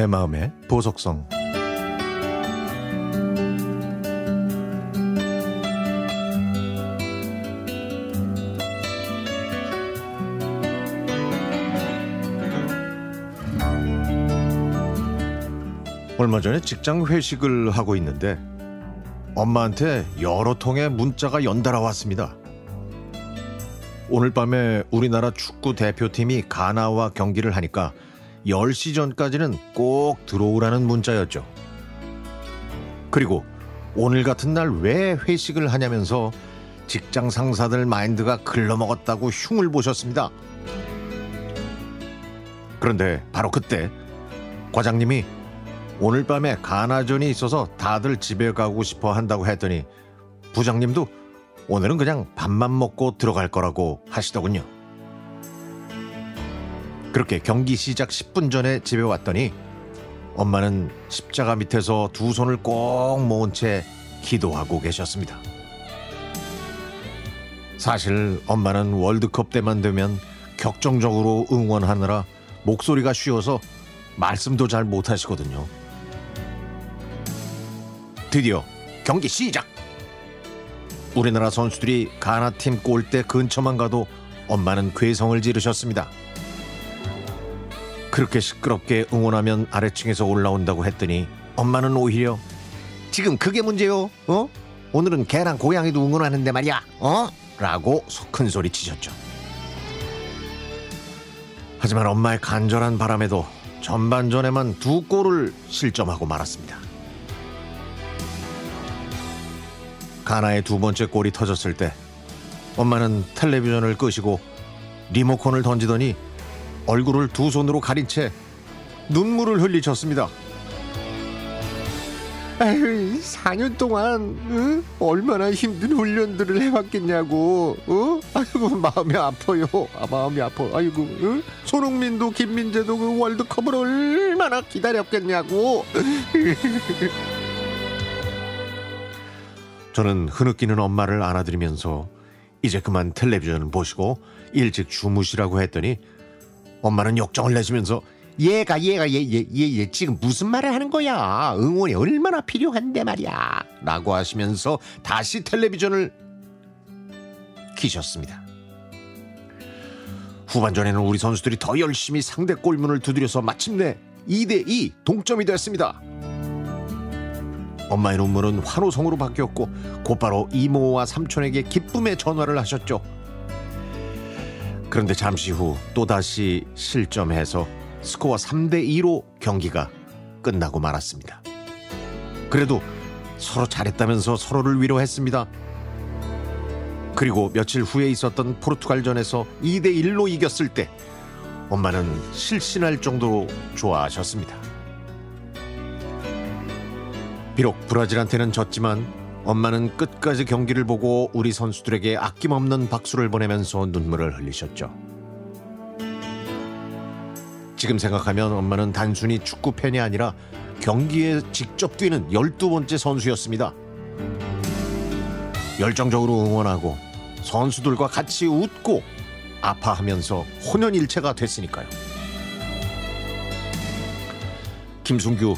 내 마음의 보석성 얼마 전에 직장 회식을 하고 있는데 엄마한테 여러 통의 문자가 연달아 왔습니다. 오늘 밤에 우리나라 축구 대표팀이 가나와 경기를 하니까 10시 전까지는 꼭 들어오라는 문자였죠. 그리고 오늘 같은 날 왜 회식을 하냐면서 직장 상사들 마인드가 글러먹었다고 흉을 보셨습니다. 그런데 바로 그때 과장님이 오늘 밤에 가나전이 있어서 다들 집에 가고 싶어 한다고 했더니 부장님도 오늘은 그냥 밥만 먹고 들어갈 거라고 하시더군요. 그렇게 경기 시작 10분 전에 집에 왔더니 엄마는 십자가 밑에서 두 손을 꼭 모은 채 기도하고 계셨습니다. 사실 엄마는 월드컵 때만 되면 격정적으로 응원하느라 목소리가 쉬어서 말씀도 잘 못하시거든요. 드디어 경기 시작! 우리나라 선수들이 가나팀 골대 근처만 가도 엄마는 괴성을 지르셨습니다. 그렇게 시끄럽게 응원하면 아래층에서 올라온다고 했더니 엄마는 오히려 지금 그게 문제요. 어? 오늘은 개랑 고양이도 응원하는데 말이야. 어? 라고 큰 소리 치셨죠. 하지만 엄마의 간절한 바람에도 전반전에만 두 골을 실점하고 말았습니다. 가나의 두 번째 골이 터졌을 때 엄마는 텔레비전을 끄시고 리모컨을 던지더니 얼굴을 두 손으로 가린 채 눈물을 흘리셨습니다. 아유, 4년 동안 응? 얼마나 힘든 훈련들을 해왔겠냐고. 어? 아이고 마음이 아파요. 아, 마음이 아파. 아이고 응? 손흥민도 김민재도 그 월드컵을 얼마나 기다렸겠냐고. 저는 흐느끼는 엄마를 안아드리면서 이제 그만 텔레비전을 보시고 일찍 주무시라고 했더니 엄마는 역정을 내시면서 얘가 얘가 얘 얘 얘 얘 지금 무슨 말을 하는 거야? 응원이 얼마나 필요한데 말이야. 라고 하시면서 다시 텔레비전을 키셨습니다. 후반전에는 우리 선수들이 더 열심히 상대 골문을 두드려서 마침내 2대2 동점이 됐습니다. 엄마의 눈물은 환호성으로 바뀌었고 곧바로 이모와 삼촌에게 기쁨의 전화를 하셨죠. 그런데 잠시 후 또다시 실점해서 스코어 3대 2로 경기가 끝나고 말았습니다. 그래도 서로 잘했다면서 서로를 위로했습니다. 그리고 며칠 후에 있었던 포르투갈전에서 2대 1로 이겼을 때 엄마는 실신할 정도로 좋아하셨습니다. 비록 브라질한테는 졌지만 엄마는 끝까지 경기를 보고 우리 선수들에게 아낌없는 박수를 보내면서 눈물을 흘리셨죠. 지금 생각하면 엄마는 단순히 축구 팬이 아니라 경기에 직접 뛰는 12번째 선수였습니다. 열정적으로 응원하고 선수들과 같이 웃고 아파하면서 혼연일체가 됐으니까요. 김순규,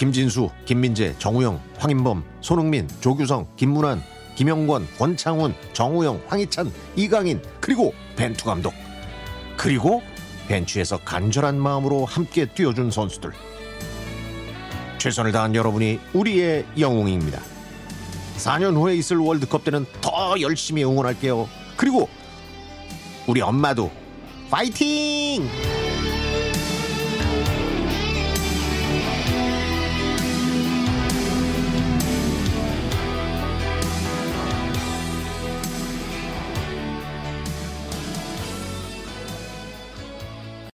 김진수, 김민재, 정우영, 황인범, 손흥민, 조규성, 김문환, 김영권, 권창훈, 정우영, 황희찬, 이강인 그리고 벤투 감독 그리고 벤치에서 간절한 마음으로 함께 뛰어준 선수들 최선을 다한 여러분이 우리의 영웅입니다. 4년 후에 있을 월드컵 때는 더 열심히 응원할게요. 그리고 우리 엄마도 파이팅!